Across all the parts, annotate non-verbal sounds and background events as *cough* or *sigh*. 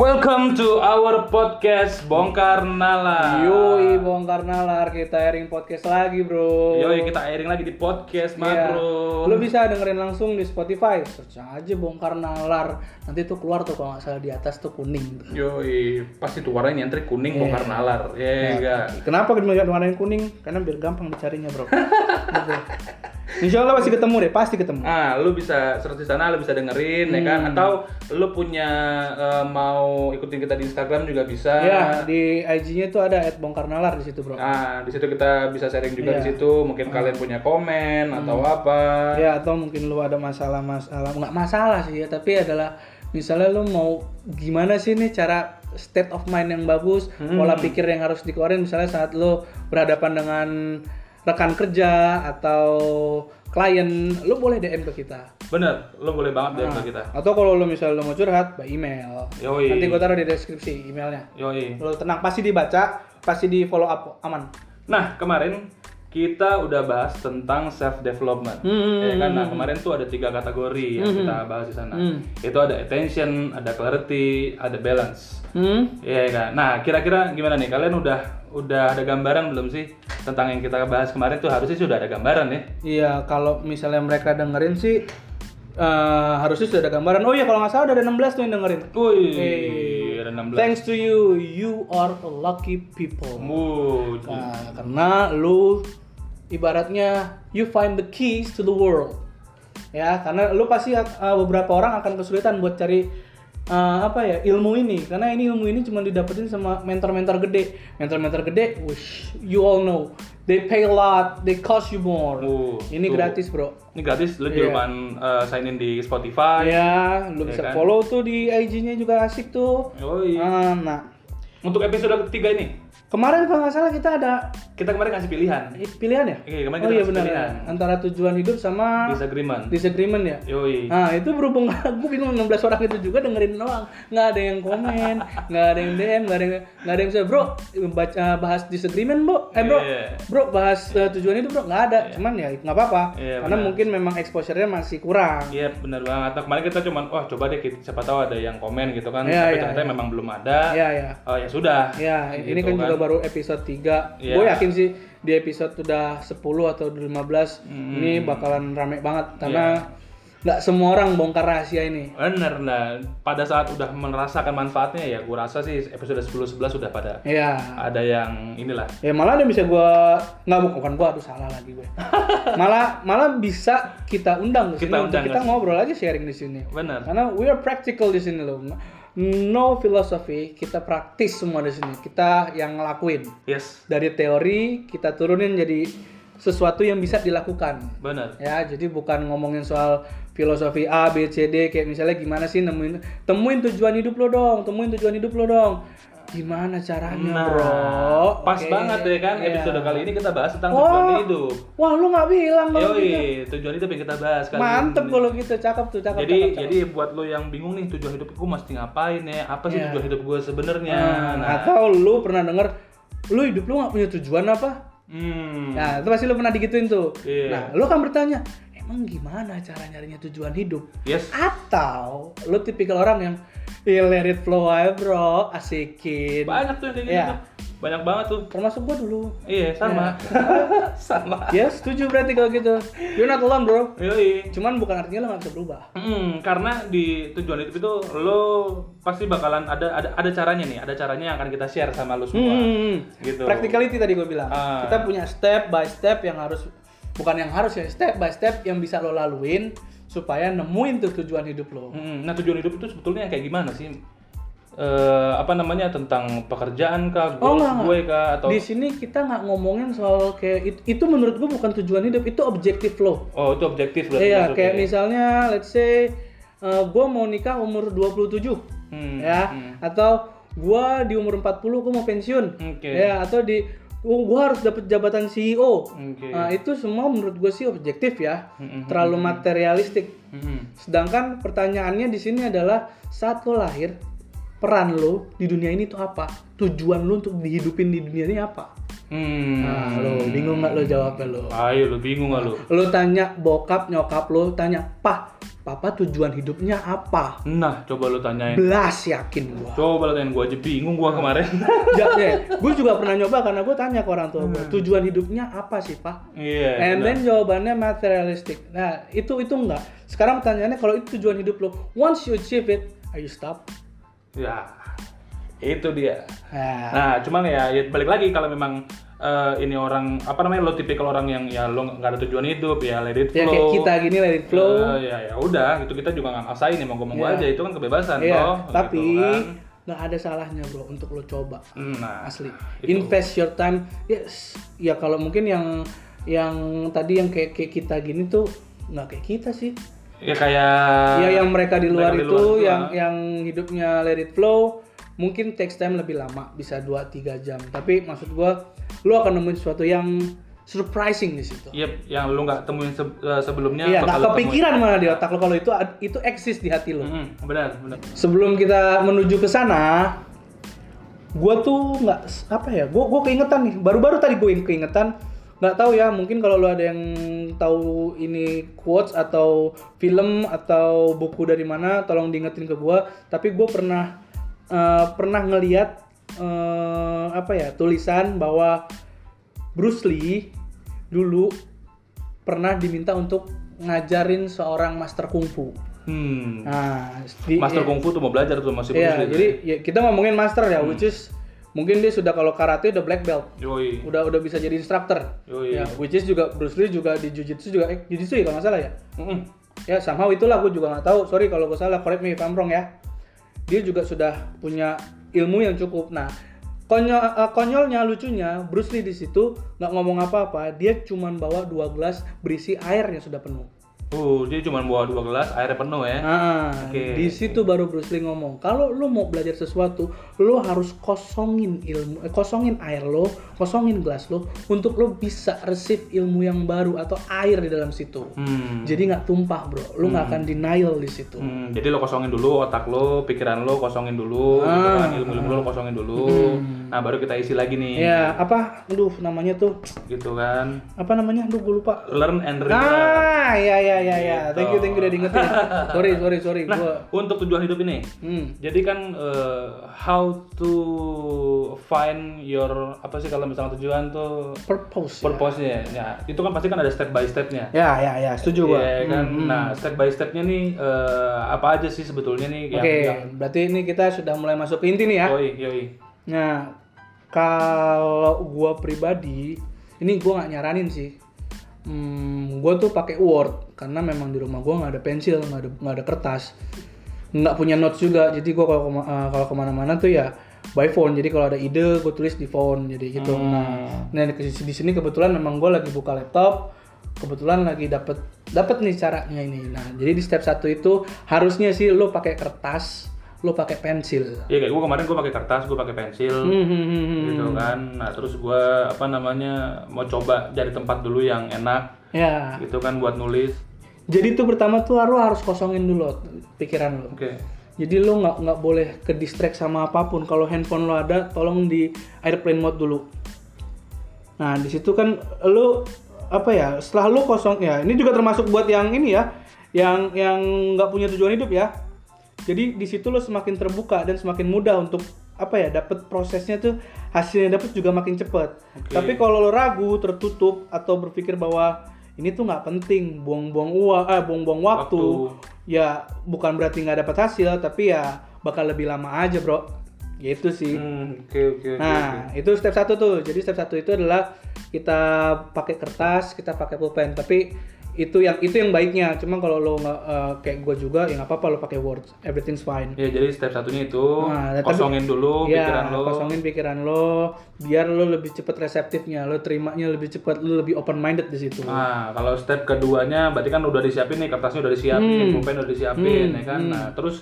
Welcome to our podcast Bongkar Nalar. Yoi, bongkar nalar kita airing podcast lagi bro. Yoi, kita airing lagi di podcast, mah Iya. bro. Lo bisa dengerin langsung di Spotify, search aja bongkar nalar. Nanti tuh keluar tuh kalau nggak salah di atas tuh kuning. tuh. Yoi, pasti tuh warnanya nyentrik kuning Bongkar Nalar. Ya Nah, enggak. Kenapa kita yang kuning? Karena biar gampang dicarinya bro. *laughs* Insya Allah pasti ketemu deh, pasti ketemu. Ah, lu bisa search di sana, lu bisa dengerin ya kan? Hmm. Atau lu punya eh, mau ikutin kita di Instagram juga bisa. Ya, di IG-nya tuh ada @bongkarnalar di situ bro. Nah, di situ kita bisa sharing juga di Iya. situ. Mungkin kalian punya komen atau apa. Ya atau mungkin lu ada masalah-masalah nggak masalah sih ya tapi adalah misalnya lu mau gimana sih nih cara state of mind yang bagus pola pikir yang harus dikeluarin misalnya saat lu berhadapan dengan rekan kerja atau klien lu boleh DM ke kita Bener, lu boleh banget DM ke kita. atau kalau lu misalnya lu mau curhat by email Yoi. nanti gua taruh di deskripsi emailnya Yoi. lu tenang pasti dibaca pasti di follow up aman Nah, kemarin kita udah bahas tentang self development. Hmm, ya kan? Nah, kemarin tuh ada tiga kategori yang kita bahas di sana. Itu ada attention, ada clarity, ada balance. hmm? Iya kan. Nah, kira-kira gimana nih? Kalian udah udah ada gambaran belum sih tentang yang kita bahas kemarin tuh harusnya sudah ada gambaran ya? Iya, kalau misalnya mereka dengerin sih eh, harusnya sudah ada gambaran. Oh iya, kalau nggak salah udah ada 16 tuh yang dengerin. Wih, ada 16. Thanks to you, you are a lucky people. Nah, karena lu ibaratnya you find the keys to the world. Ya, karena lu pasti eh, beberapa orang akan kesulitan buat cari eh, apa ya ilmu ini karena ini ilmu ini cuma didapetin sama mentor-mentor gede mentor-mentor gede wish you all know they pay a lot they cost you more Wuh, ini tuh. gratis bro Ini gratis, lu Iya. cuman uh, sign in di Spotify. ya lu Ya bisa kan? follow tuh di IG-nya juga asik tuh Yoi. Ah, nah Untuk episode ketiga ini, kemarin kalau nggak salah kita ada kita kemarin ngasih pilihan. eh, pilihan ya Iya, kemarin oh kita iya kasih benar pilihan. antara tujuan hidup sama Disagreement. disagreement ya Yoi. Nah itu berhubung *laughs* gue bingung 16 orang itu juga dengerin doang nggak ada yang komen nggak ada yang DM nggak ada yang nggak ada yang bisa bro baca bahas disagreement bro eh bro Iya. bro bahas uh, tujuan itu bro nggak ada cuman ya nggak apa-apa Iya, karena benar. mungkin memang exposure-nya masih kurang Iya benar banget. Nah, kemarin kita cuman wah coba deh kita, siapa tahu ada yang komen gitu kan. Iya, Tapi iya, ternyata iya. memang belum ada. ya ya Oh ya sudah. ya ini Gitu kan, juga baru episode 3 Iya. gue yakin sih di episode udah 10 atau 15 Hmm. ini bakalan rame banget karena nggak semua orang bongkar rahasia ini Bener, nah pada saat udah merasakan manfaatnya ya gue rasa sih episode 10-11 sudah pada ya ada yang inilah Ya malah ada bisa gua nggak bu- bukan gua aduh salah lagi gue. *laughs* malah malah bisa kita undang ke sini Kita undang kita ngobrol aja sharing di sini. bener Karena we are practical di sini loh. No philosophy, kita praktis semua di sini. Kita yang ngelakuin. yes Dari teori kita turunin jadi sesuatu yang bisa dilakukan. bener Ya, jadi bukan ngomongin soal filosofi A, B, C, D kayak misalnya gimana sih nemuin temuin tujuan hidup lo dong, temuin tujuan hidup lo dong. Gimana caranya, nah Bro? pas Oke. banget ya kan Iya. episode kali ini kita bahas tentang Wah. tujuan hidup Wah, lu nggak bilang kalau gitu. Yoi, tujuan hidup yang kita bahas kali Mantep ini. kalau gitu, cakep tuh, cakep. jadi cakep, cakep. jadi buat lo yang bingung nih tujuan hidup gue mesti ngapain ya apa sih Iya. tujuan hidup gue sebenarnya Hmm, nah atau lu pernah denger lu hidup lu nggak punya tujuan apa? hmm, Nah, itu pasti lu pernah digituin tuh. Iya. Nah, lu kan bertanya, emang gimana cara nyarinya tujuan hidup? yes Atau lu tipikal orang yang ya let it flow aja bro, asikin. banyak tuh yang kayak gitu Iya. tuh. banyak banget tuh Termasuk gua dulu. iya sama *laughs* sama Ya, setuju berarti kalau gitu. You're not alone bro. Yoi. Cuman bukan artinya lo nggak bisa berubah. Hmm, karena di tujuan hidup itu lo pasti bakalan ada ada ada caranya nih, ada caranya yang akan kita share sama lo semua. Hmm, Gitu. Practicality tadi gue bilang. Ah. Kita punya step by step yang harus bukan yang harus ya, step by step yang bisa lo laluin supaya nemuin tuh tujuan hidup lo. Hmm, nah tujuan hidup itu sebetulnya kayak gimana sih? Eh, apa namanya tentang pekerjaan kah, Oh, goals enggak, gue kah atau Di sini kita nggak ngomongin soal kayak it- itu menurut gue bukan tujuan hidup, itu objektif lo. oh itu objektif berarti Iya, kayak ya? misalnya let's say gue mau nikah umur 27 Hmm, ya hmm. atau gue di umur 40 gue mau pensiun. Oke. Ya, atau di oh, gue harus dapat jabatan CEO. Oke. Nah, itu semua menurut gue sih objektif ya, Mm-mm. terlalu materialistik. Hmm. Sedangkan pertanyaannya di sini adalah saat lo lahir, peran lo di dunia ini tuh apa? Tujuan lo untuk dihidupin di dunia ini apa? Hmm. Nah, lo bingung nggak lo jawabnya lo? Ayo lu bingung gak lu? Lo tanya bokap nyokap lo, tanya pah papa tujuan hidupnya apa? Nah, coba lu tanyain. Belas yakin gua. Coba lu tanyain gua aja bingung gua kemarin. *laughs* Ya, gue juga pernah *laughs* nyoba karena gue tanya ke orang tua gue, tujuan hidupnya apa sih pak? Iya. And benar. then jawabannya materialistic. Nah itu itu enggak. Sekarang pertanyaannya kalau itu tujuan hidup lo, once you achieve it, are you stop? Ya, itu dia. Nah, Nah, cuman ya, ya balik lagi kalau memang eh, ini orang apa namanya lo tipikal orang yang ya lo nggak ada tujuan hidup ya let it ya flow. kayak kita gini let it flow. Eh, ya ya udah, itu kita juga nggak ngaksain ya mau ngomong Iya. aja itu kan kebebasan Iya, toh. tapi gitu kan. nggak ada salahnya bro untuk lo coba. Nah, Asli. itu. Invest your time. Yes. Ya kalau mungkin yang yang tadi yang kayak kayak kita gini tuh nggak kayak kita sih. Ya kayak ya yang mereka di luar mereka di itu luar itu, yang ah. yang hidupnya let it flow mungkin takes time lebih lama bisa 2 3 jam tapi maksud gua lu akan nemuin sesuatu yang surprising di situ. Yep, yang lu nggak temuin se- eh, sebelumnya. Iya, nggak lu temuin. kepikiran malah di otak lo kalau itu itu eksis di hati lo. Mm-mm, benar, benar. Sebelum kita menuju ke sana, gua tuh nggak apa ya, gua gua keingetan nih, baru-baru tadi gue keingetan, nggak tahu ya, mungkin kalau lu ada yang tahu ini quotes atau film atau buku dari mana, tolong diingetin ke gua. Tapi gue pernah eh, pernah ngeliat eh, apa ya tulisan bahwa Bruce Lee dulu pernah diminta untuk ngajarin seorang master kungfu. Hmm. Nah, di, Master Kungfu tuh mau belajar tuh masih Iya, Bruce Lee. jadi ya, kita ngomongin master ya, which is mungkin dia sudah kalau karate udah black belt, Yoi. udah udah bisa jadi instructor. Yoi. Ya, which is juga Bruce Lee juga di jujitsu juga, eh jujitsu ya kalau nggak salah ya. Mm-mm. Ya somehow itulah gue juga nggak tahu. Sorry kalau gue salah, correct me if I'm wrong ya. Dia juga sudah punya ilmu yang cukup. Nah, konyol, eh, konyolnya, lucunya, Bruce Lee di situ nggak ngomong apa-apa. Dia cuman bawa dua gelas berisi air yang sudah penuh. Uh, dia cuma bawa dua gelas, airnya penuh ya. Nah, Oke. di situ baru Bruce Lee ngomong, kalau lu mau belajar sesuatu, lu harus kosongin ilmu, eh, kosongin air lo, kosongin gelas lo, untuk lo bisa receive ilmu yang baru atau air di dalam situ. Hmm. Jadi nggak tumpah bro, lu nggak akan denial di situ. Hmm, jadi lo kosongin dulu otak lo, pikiran lo kosongin dulu, gitu Ah. kan, ilmu-ilmu lo kosongin dulu. Nah, baru kita isi lagi nih. Ya apa, aduh namanya tuh, Gitu kan. apa namanya, aduh gue lupa. Learn and relearn. Ah, ya ya ya ya, Gitu. thank you thank you udah diingetin. *laughs* sorry sorry sorry, Nah, gua. untuk tujuan hidup ini, Hmm. jadi kan eh, how to find your apa sih kalau misalnya tujuan tuh Purpose. ya. purpose-nya ya. Itu kan pasti kan ada step by step-nya. Ya ya ya, setuju gua. Iya kan. Hmm, hmm. Nah, step by step-nya nih eh, apa aja sih sebetulnya nih yang Oke, yang berarti ini kita sudah mulai masuk ke inti nih ya. Yoi, yoi. Nah, kalau gua pribadi, ini gua nggak nyaranin sih. Hmm, gua tuh pakai Word karena memang di rumah gua nggak ada pensil, nggak ada nggak ada kertas, nggak punya notes juga. Jadi gua kalau kema- eh, kalau ke mana-mana tuh ya by phone. Jadi kalau ada ide, gua tulis di phone. Jadi gitu. Nah, nah di, di sini kebetulan memang gua lagi buka laptop. Kebetulan lagi dapet dapet nih caranya ini. Nah, jadi di step satu itu harusnya sih lo pakai kertas, lo pakai pensil. Iya kayak gue kemarin gue pakai kertas, gue pakai pensil, Hmm, hmm, hmm, hmm. gitu kan. Nah terus gue apa namanya mau coba cari tempat dulu yang enak, Ya, gitu kan buat nulis. jadi tuh pertama tuh lo harus kosongin dulu pikiran lo. Oke. Jadi lo nggak nggak boleh ke distract sama apa pun. Kalau handphone lo ada, tolong di airplane mode dulu. Nah di situ kan lo apa ya? Setelah lo kosong ya, ini juga termasuk buat yang ini ya, yang yang nggak punya tujuan hidup ya. Jadi di situ lo semakin terbuka dan semakin mudah untuk apa ya dapat prosesnya tuh hasilnya dapat juga makin cepat. Oke. Tapi kalau lo ragu, tertutup atau berpikir bahwa ini tuh nggak penting, buang-buang uang, eh buang-buang waktu, ya bukan berarti nggak dapat hasil, tapi ya bakal lebih lama aja bro. Gitu sih. Hmm, oke oke. Nah, itu step satu tuh. Jadi step satu itu adalah kita pakai kertas, kita pakai pulpen. Tapi itu yang itu yang baiknya. Cuma kalau lo nggak eh, kayak gue juga, ya nggak apa-apa lo pakai Word. Everything's fine. Ya jadi step satunya itu Nah, tapi- kosongin dulu Ya, pikiran lo. kosongin pikiran lo, biar lo lebih cepat reseptifnya, lo terimanya lebih cepat, lo lebih open minded di situ. Nah, kalau step keduanya berarti kan udah disiapin nih kertasnya udah disiapin, Hmm. pulpen udah disiapin ya kan. Nah, terus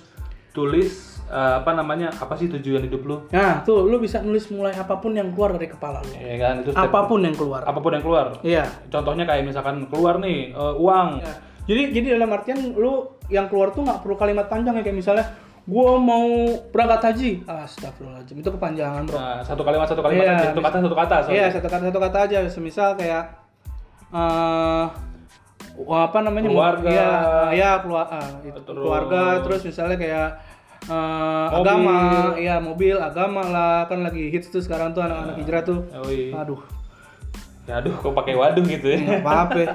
tulis eh, apa namanya? Apa sih tujuan hidup lo? Nah, tuh lo bisa nulis mulai apa pun yang keluar dari kepala lo. Ya kan itu step Apa pun yang keluar. apa pun yang keluar. Iya. Contohnya kayak misalkan keluar nih eh, uang. Ya. Jadi jadi dalam artian lu yang keluar tuh nggak perlu kalimat panjang ya kayak misalnya gua mau berangkat haji. Astagfirullahaladzim itu kepanjangan bro. Nah, satu kalimat satu kalimat Iya, aja, satu kata satu kata. Iya satu kata satu kata aja. Semisal kayak eh wah, apa namanya Keluarga. ya ya keluarga itu Terus- keluarga terus misalnya kayak eh, Mobil. agama ya mobil agama lah kan lagi hits tuh sekarang tuh anak-anak hijrah tuh Yoi. aduh Ya aduh kok pakai waduh gitu ya. nggak apa-apa *laughs*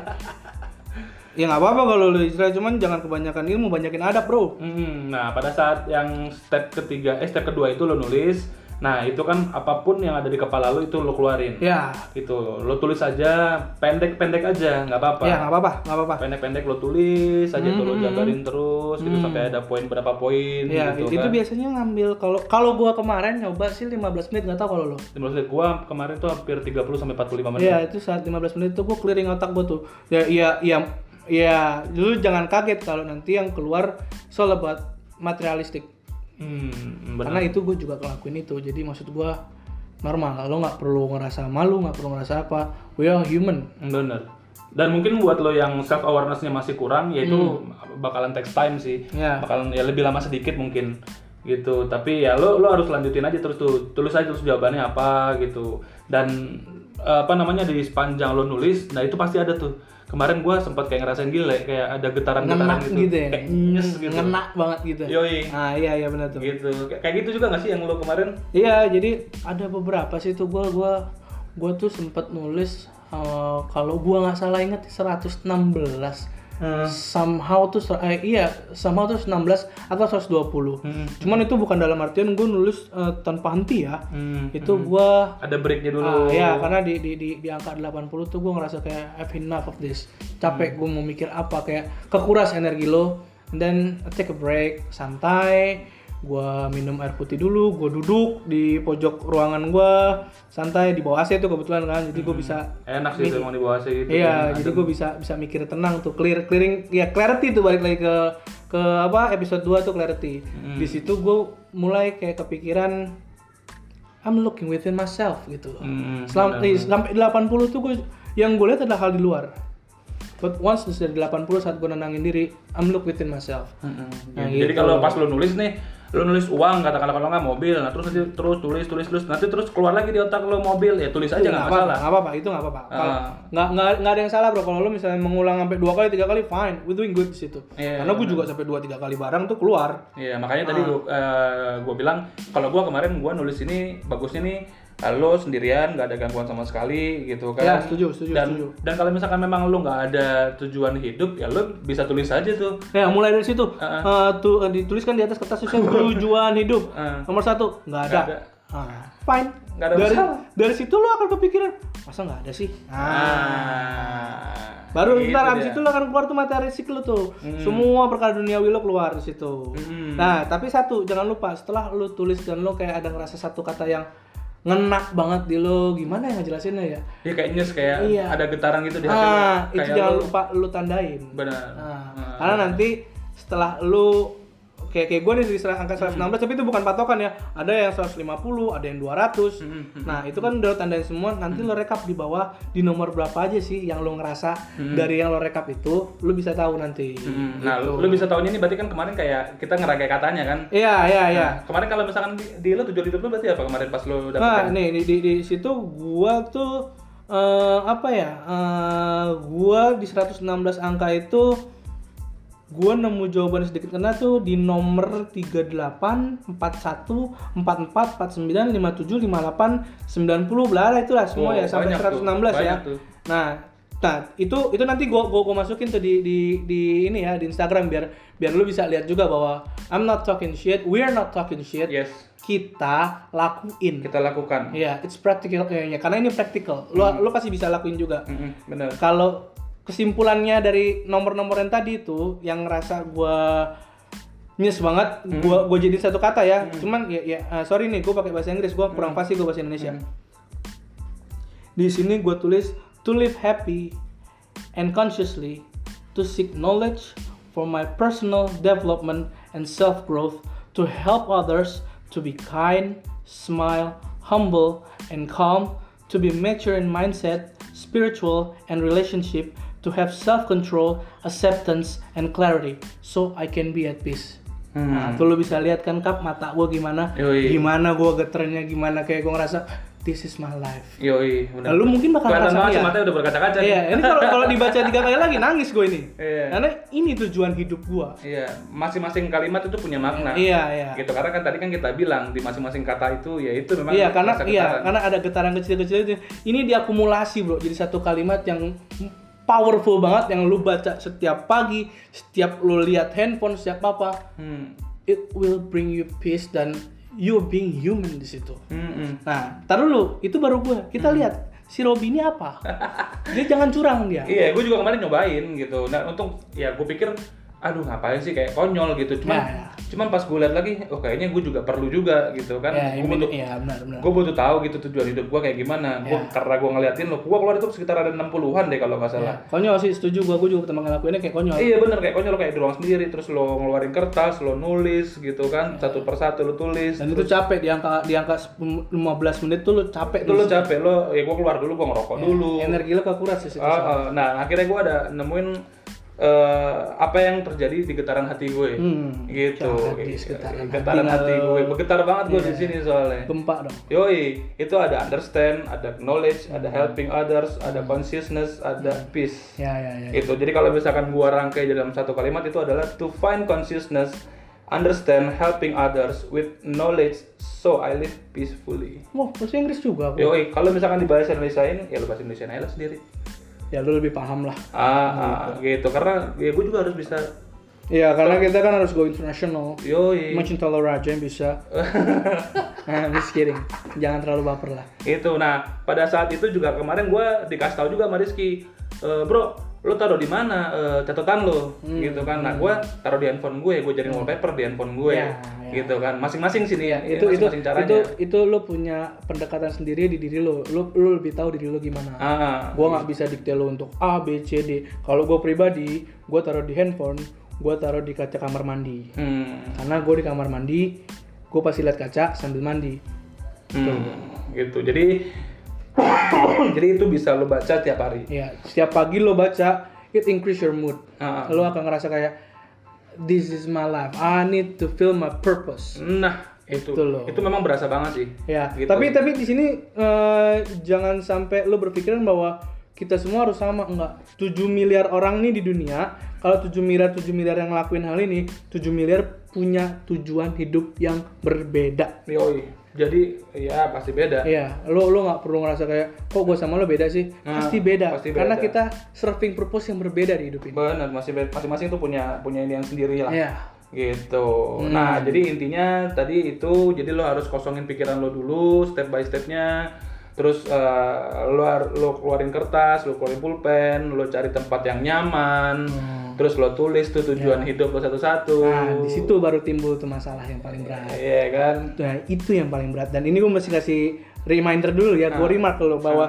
ya nggak apa-apa kalau lu hijrah cuman jangan kebanyakan ilmu banyakin adab bro Hmm, nah pada saat yang step ketiga, eh step kedua itu lo nulis. Nah itu kan apa pun yang ada di kepala lo itu lo keluarin. ya Gitu, lo tulis aja pendek-pendek aja, nggak apa-apa. ya nggak apa-apa nggak apa-apa Pendek-pendek lo tulis aja tuh lo jabarin terus gitu sampai ada poin berapa poin ya gitu itu kan. biasanya ngambil kalau kalau gua kemarin nyoba sih 15 menit nggak tahu kalau lo Menurut gua kemarin tuh hampir 30 sampai 45 menit. Iya itu saat 15 menit itu gue clearing otak gue tuh. Ya iya iya ya lu jangan kaget kalau nanti yang keluar soal about materialistik. Hmm. Karena itu gue juga ngelakuin itu. Jadi maksud gue normal. Lo nggak perlu ngerasa malu, nggak perlu ngerasa apa. We are human. Bener. Dan mungkin buat lo yang self awarenessnya masih kurang, yaitu bakalan text time sih. Ya. Bakalan ya lebih lama sedikit mungkin gitu. Tapi ya lo lo harus lanjutin aja terus tuh. Tulis aja terus jawabannya apa gitu. Dan eh, apa namanya di sepanjang lo nulis, nah itu pasti ada tuh. Kemarin gua sempat kayak ngerasain gila kayak ada getaran-getaran Ngenak gitu. gitu ya. Kayak nyes gitu. Ngena banget gitu. Yoi. Nah iya iya benar tuh. Gitu. Kayak gitu juga gak sih yang lo kemarin? Iya, jadi ada beberapa sih tuh gua gua gua tuh sempet nulis eh, kalau gua nggak salah inget 116 Hmm. somehow tuh eh, iya somehow tuh 16 atau 120 Hmm. cuman itu bukan dalam artian gue nulis eh, tanpa henti ya Hmm. itu gua Ada breaknya dulu. ah, ya karena di, di, di, di angka 80 tuh gue ngerasa kayak I've enough of this capek gue mau mikir apa kayak kekuras energi lo and then take a break santai gue minum air putih dulu gue duduk di pojok ruangan gue santai di bawah AC tuh kebetulan kan jadi gue bisa Enak sih emang di bawah sih gitu. iya jadi gue bisa bisa mikir tenang tuh clear clearing ya clarity tuh balik lagi ke ke apa episode 2 tuh clarity. Di situ gue mulai kayak kepikiran I'm looking within myself gitu Hmm, Selam- eh, sampai 80 tuh gue yang gue lihat adalah hal di luar. But once dari 80 saat gue nenangin diri I'm look within myself. Mm-mm. Nah, Jadi gitu. kalau pas lo nulis nih, lo nulis uang katakanlah kalau nggak mobil, nah terus nanti terus tulis tulis tulis nanti terus keluar lagi di otak lo mobil ya tulis aja nggak Nggak masalah. nggak apa-apa, itu nggak apa-apa. Ah. nggak nggak nggak ada yang salah bro. Kalau lo misalnya mengulang sampai dua kali, tiga kali, fine, we doing good di situ. Iya, Karena gue juga sampai dua tiga kali barang tuh keluar. Iya makanya tadi Ah. gua, eh, gua bilang kalau gua kemarin gua nulis ini bagusnya nih lo sendirian nggak ada gangguan sama sekali gitu kan. Ya, setuju, setuju, dan, setuju. Dan kalau misalkan memang lo nggak ada tujuan hidup ya lo bisa tulis aja tuh. Ya mulai dari situ, Ah. Eh, tuh eh, dituliskan di atas kertas tujuan hidup. Ah. Nomor satu, nggak ada. Nggak ada. Ah, fine. Nggak ada dari, masalah. dari situ lo akan kepikiran, masa nggak ada sih? Ah. Baru Gitu ntar abis dia. itu lo akan keluar tuh materi siklo tuh. Semua perkara duniawi lo keluar di situ. Hmm. Nah, tapi satu jangan lupa setelah lo tulis dan lo kayak ada ngerasa satu kata yang ngenak banget di lo, gimana ya ngejelasinnya ya? Iya kayak nyes kayak Iya. ada getaran gitu di hati lo. Ah, itu Kayak jangan lo- lupa lo tandain. Benar. Nah, Ah. karena nanti setelah lu kayak kayak gue nih di angka 116 tapi itu bukan patokan ya. Ada yang 150, ada yang 200. Hmm, Nah, itu kan udah lo tandain semua, nanti lo rekap di bawah di nomor berapa aja sih yang lo ngerasa dari yang lo rekap itu, lo bisa tahu nanti. Hmm, Nah, Gitu. lu, lu bisa tahunya ini berarti kan kemarin kayak kita ngeragai katanya kan. Iya, iya, iya. Nah, kemarin kalau misalkan di, di lu tujuan hidup lu berarti apa kemarin pas lu Nah, dapet nih di, di, di situ gua tuh eh, apa ya? eh, gua di 116 angka itu gua nemu jawaban sedikit kena tuh di nomor 38 41 44 49 57 58 90 bla itu lah semua Oh, ya sampai banyak tuh, 116 ya. tuh. Nah, nah itu itu nanti gua gua, gua masukin tuh di, di di ini ya di Instagram biar biar lu bisa lihat juga bahwa I'm not talking shit, we're not talking shit. Yes, Kita lakuin. kita lakukan. Iya, it's practical eh, ya, karena ini practical. Lo lo pasti bisa lakuin juga. Mm-mm, bener. Kalau kesimpulannya dari nomor-nomor yang tadi itu yang ngerasa gua nyes banget, gua gua jadiin satu kata ya. Cuman ya, ya eh, sorry nih, gua pakai bahasa Inggris, gua kurang fasih gua bahasa Indonesia. Di sini gua tulis to live happy and consciously to seek knowledge for my personal development and self growth to help others to be kind, smile, humble, and calm, to be mature in mindset, spiritual, and relationship, to have self control, acceptance, and clarity, so I can be at peace. Hmm. Nah, tuh lu bisa lihat kan kap mata gua gimana, Yoi. gimana gua geternya, gimana kayak gua ngerasa this is my life. Yoi, bener. Lalu mungkin bakal Kelihatan sih ya. matanya udah berkaca-kaca. Iya, ini kalau kalau dibaca tiga kali lagi nangis gue ini. Iya. Karena ini tujuan hidup gua. Iya, masing-masing kalimat itu punya makna. Iya, iya. Gitu karena kan tadi kan kita bilang di masing-masing kata itu ya itu memang Iya, karena iya, getaran. karena ada getaran kecil-kecil itu. Ini diakumulasi, Bro. Jadi satu kalimat yang powerful banget yang lu baca setiap pagi, setiap lu lihat handphone, setiap apa, Hmm. it will bring you peace dan you being human di situ. Hmm, hmm. Nah, taruh dulu, itu baru gua. Kita lihat si Robi ini apa. dia jangan curang dia. *laughs* Iya, gue juga kemarin nyobain gitu. Nah, untung ya gue pikir aduh ngapain sih kayak konyol gitu. Cuman ya. Cuman pas gue lihat lagi, oh kayaknya gue juga perlu juga gitu kan. Ya, gue butuh iya benar benar. gue butuh tahu gitu tujuan hidup gue kayak gimana. Gua, Ya. karena gue ngeliatin lo, gue keluar itu sekitar ada 60-an deh kalau nggak Ya, salah. konyol sih setuju gua, gua juga pertama ngelakuinnya kayak konyol. Iya bener kayak konyol lo kayak di ruang sendiri terus lo ngeluarin kertas, lo nulis gitu kan satu persatu lo tulis. Dan itu capek di angka di angka 10 15 menit tuh lu capek itu lo tuh. capek lo, ya gue keluar dulu gue ngerokok dulu. Energi lu kekuras sih. Ah, ah. nah akhirnya gue ada nemuin eh, apa yang terjadi di getaran hati gue. Hmm, gitu. getaran getaran hati hati, gue. bergetar banget gue Iya. di sini soalnya. Gempa dong. yoi itu ada understand ada knowledge ada Hmm. helping others ada consciousness ada peace. Ya ya ya. itu jadi kalau misalkan gua rangkai dalam satu kalimat itu adalah to find consciousness understand helping others with knowledge so I live peacefully. Wah, bahasa Inggris juga yoi kalau misalkan dibahas Indonesia ini ya lu bahasa Indonesia aja sendiri Ya lu lebih paham lah. ah, ah, gitu karena ya gue juga harus bisa Iya, karena kita kan harus go international. yoi Mencinta lo aja yang bisa. *laughs* nah, just kidding. Jangan terlalu baper lah. itu nah pada saat itu juga kemarin gua dikasih tahu juga sama Rizky "E, bro lo taruh di mana eh, catatan lo Hmm, gitu kan nah gua taruh di handphone gue gue jadi wallpaper di handphone gue Ya, ya. gitu kan masing-masing sini ya itu itu masing-masing caranya itu itu lo punya pendekatan sendiri di diri lo. Lo lo lebih tahu diri lo gimana. ah Gua nggak bisa dikte lo untuk A, B, C, D. Kalau gue pribadi, gue taruh di handphone, gue taruh di kaca kamar mandi. hmm, Karena gue di kamar mandi, gue pasti lihat kaca sambil mandi. hmm, gitu jadi *laughs* jadi itu bisa lo baca tiap hari Ya, setiap pagi lo baca, it increase your mood. Ah. Lo akan ngerasa kayak this is my life. I need to feel my purpose. nah itu Itu loh. itu memang berasa banget sih Ya, Gitu. tapi tapi di sini eh, jangan sampai lo berpikiran bahwa kita semua harus sama enggak. 7 miliar orang nih di dunia, kalau 7 miliar 7 miliar yang ngelakuin hal ini, 7 miliar punya tujuan hidup yang berbeda. Yoi. Jadi ya pasti beda Iya, lo lo nggak perlu ngerasa kayak kok gue sama lo beda sih. Nah, pasti beda. pasti Karena beda. kita serving purpose yang berbeda di hidup ini. benar masih masing-masing tuh punya punya ini yang sendiri lah Iya. gitu Hmm. nah jadi intinya tadi itu jadi lo harus kosongin pikiran lo dulu step by stepnya terus eh, lo lo keluarin kertas lo keluarin pulpen lo cari tempat yang nyaman terus lo tulis tuh tujuan hidup lo satu-satu. Nah, di situ baru timbul tuh masalah yang paling berat. iya kan Nah, itu yang paling berat. Dan ini gue mesti kasih reminder dulu ya, Nah. gue remark lo bahwa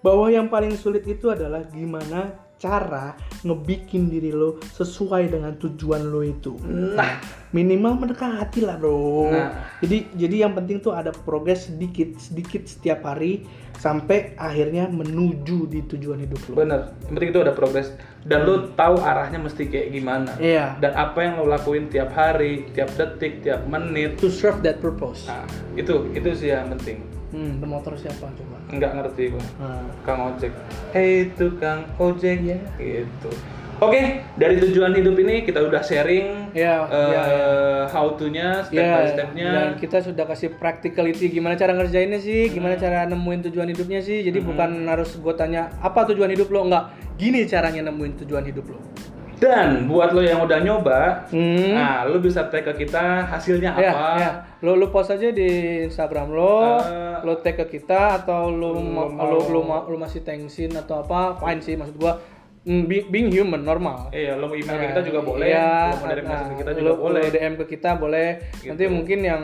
bahwa yang paling sulit itu adalah gimana cara ngebikin diri lo sesuai dengan tujuan lo itu. nah Minimal mendekati lah bro. Nah. Jadi jadi yang penting tuh ada progres sedikit sedikit setiap hari sampai akhirnya menuju di tujuan hidup lo. bener yang penting itu ada progres dan lo tahu arahnya mesti kayak gimana Iya. dan apa yang lo lakuin tiap hari tiap detik tiap menit To serve that purpose. nah itu itu sih yang penting Hmm, itu motor siapa coba? nggak ngerti gue Nah. Kang ojek. Hei tukang ojek Iya. gitu. Oke, dari tujuan hidup ini kita udah sharing Iya, eh, iya, iya. how to-nya, step Ya, by step-nya. dan kita sudah kasih practicality gimana cara ngerjainnya sih, gimana cara nemuin tujuan hidupnya sih. Jadi bukan harus gue tanya apa tujuan hidup lo, enggak. Gini caranya nemuin tujuan hidup lo. Dan buat lo yang udah nyoba, Hmm. nah lo bisa tag ke kita hasilnya Ya, apa. ya. Lo lo post aja di Instagram lo, Eh, lo tag ke kita atau lo lo lo lo, ma- lo masih thanksin atau apa, fine sih maksud gua. Mm, be- being human normal. Iya, lo mau email ke kita juga boleh, Iya, lo mau message ke kita nah, juga lo- boleh. lo DM ke kita boleh. Nanti Gitu. mungkin yang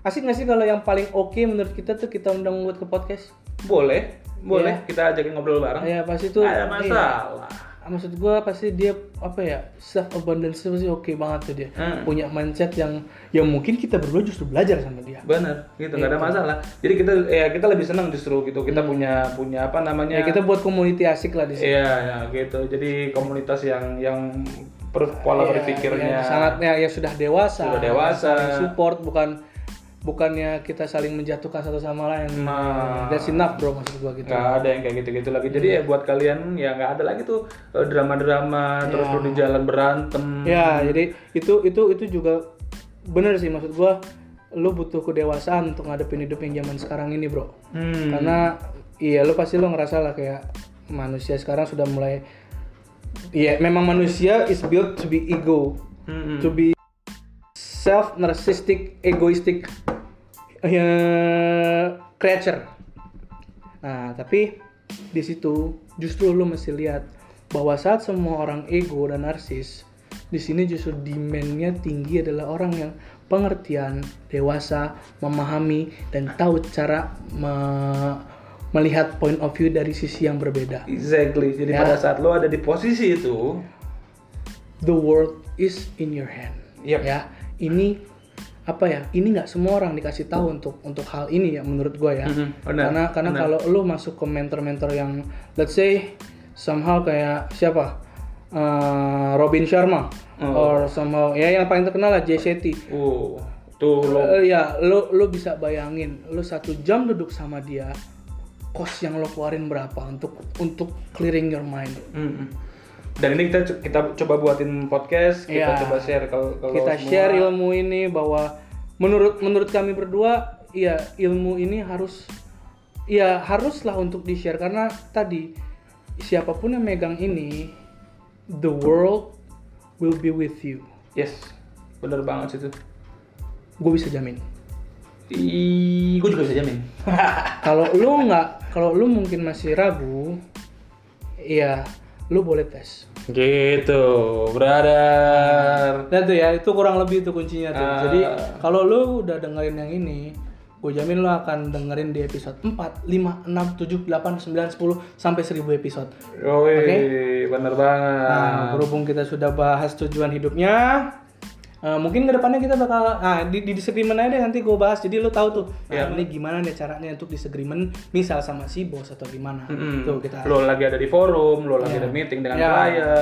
asik nggak sih kalau yang paling oke menurut kita tuh kita undang buat ke podcast? Boleh, boleh. Iya. Kita ajakin ngobrol bareng. Ya pasti tuh. Ada iya. Masalah. Maksud gua pasti dia apa ya self abundance pasti oke banget tuh dia. Hmm. Punya mindset yang yang mungkin kita berdua justru belajar sama dia. Bener, gitu nggak ada masalah. Jadi kita ya kita lebih senang justru gitu. Kita punya punya apa namanya? Hmm. Ya kita buat community asik lah di sini. Iya, ya, gitu. Jadi komunitas yang yang pola Ya, berpikirnya yang sangat ya, ya sudah dewasa. Sudah dewasa. support bukan bukannya kita saling menjatuhkan satu sama lain. Nah. That's enough bro maksud gua gitu. nggak ada yang kayak gitu-gitu lagi jadi ya buat kalian ya nggak ada lagi tuh eh, drama-drama terus lu di jalan berantem Ya, jadi itu itu itu juga bener sih maksud gua lu butuh kedewasaan untuk ngadepin hidup yang zaman sekarang ini, Bro. hmm. Karena iya lu pasti lu ngerasa lah kayak manusia sekarang sudah mulai Iya, memang manusia is built to be ego, Hmm. to be self narcissistic, egoistic uh, creature. Nah, tapi di situ justru lu mesti lihat bahwa saat semua orang ego dan narsis, di sini justru demandnya tinggi adalah orang yang pengertian, dewasa, memahami dan tahu cara me- melihat point of view dari sisi yang berbeda. exactly jadi Ya. pada saat lo ada di posisi itu The world is in your hand. Yep. Ya, ini apa ya? Ini nggak semua orang dikasih tahu untuk untuk hal ini ya menurut gue ya. Mhm, benar, karena karena benar. kalau lu masuk ke mentor-mentor yang let's say somehow kayak siapa? Eh, Robin Sharma Oh. or somehow ya yang paling terkenal lah Jay Shetty. uh tuh lo Eh, ya, lu lu bisa bayangin, lu satu jam duduk sama dia, kos yang lo keluarin berapa untuk untuk clearing your mind. Mm-mm. Dan ini kita kita coba buatin podcast kita Iya. coba share kalau kalau kita semua- share ilmu ini bahwa menurut menurut kami berdua ya ilmu ini harus ya haruslah untuk di share karena tadi siapa pun yang megang ini the world will be with you. Yes bener banget itu. Gue bisa jamin. Gue juga bisa jamin. *laughs* Kalau lu nggak kalau lu mungkin masih ragu ya lu boleh tes gitu brother Nah tuh ya, itu kurang lebih itu kuncinya tuh. Ah. Jadi kalau lu udah dengerin yang ini, gue jamin lu akan dengerin di episode 4, 5, 6, 7, 8, 9, 10 sampai 1000 episode. Yoi, bener banget Nah, berhubung kita sudah bahas tujuan hidupnya, eh, mungkin ke depannya kita bakal, nah di, di disagreement aja deh nanti gue bahas. Jadi lu tahu tuh, nah, Iya. ini gimana nih caranya untuk disagreement, misal sama si bos atau gimana. Mm-mm. Tuh kita. lo lagi ada di forum lo lagi ada meeting dengan Ya, klien ya,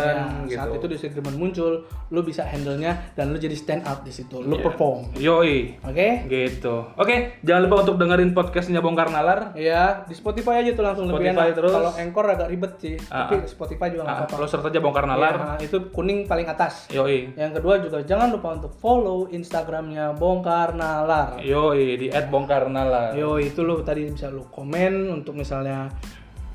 gitu Saat itu disagreement muncul, lu bisa handle-nya dan lu jadi stand out di situ. Lu Iya. perform. Yoi, Oke? gitu. Oke, jangan lupa untuk dengerin podcastnya Bongkar Nalar. Iya, di Spotify aja tuh langsung lebih Spotify enak. terus. Kalau Anchor agak ribet sih, Ah, tapi Spotify juga nggak Nah, apa-apa. lo search aja Bongkar Nalar. Iya, itu kuning paling atas. Yoi, Yang kedua juga jangan lupa untuk follow Instagramnya Bongkar Nalar. yoi di @bongkar nalar. Yo itu lo tadi bisa lo komen untuk misalnya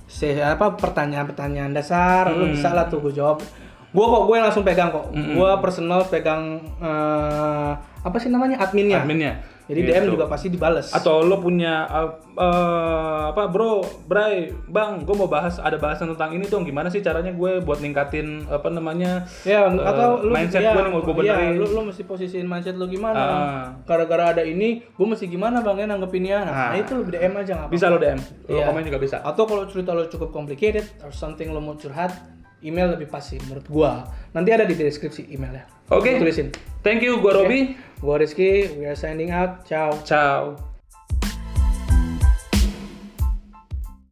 se apa pertanyaan-pertanyaan dasar, lo bisa lah tuh gue jawab. Gue kok gue langsung pegang kok. Gue personal pegang eh, apa sih namanya adminnya. Adminnya. Jadi Gitu. DM juga pasti dibales. Atau lo punya uh, uh, apa bro, Bray, bang, gue mau bahas ada bahasan tentang ini dong. Gimana sih caranya gue buat ningkatin apa namanya Ya, eh, atau lu mindset ya, gue nih mau gue iya, benerin. lu, lu mesti posisiin mindset lu gimana? Ah. Gara-gara ada ini, gue mesti gimana bang ya nanggepinnya? Nah, Ah. itu lu DM aja nggak apa. Bisa lo DM, lo Iya. komen juga bisa. Atau kalau cerita lo cukup complicated or something lo mau curhat, email lebih pas sih menurut gua. Nanti ada di deskripsi emailnya. Oke. Tulisin. Thank you, gue Robi. Gua Rizky, we are signing out. Ciao. Ciao.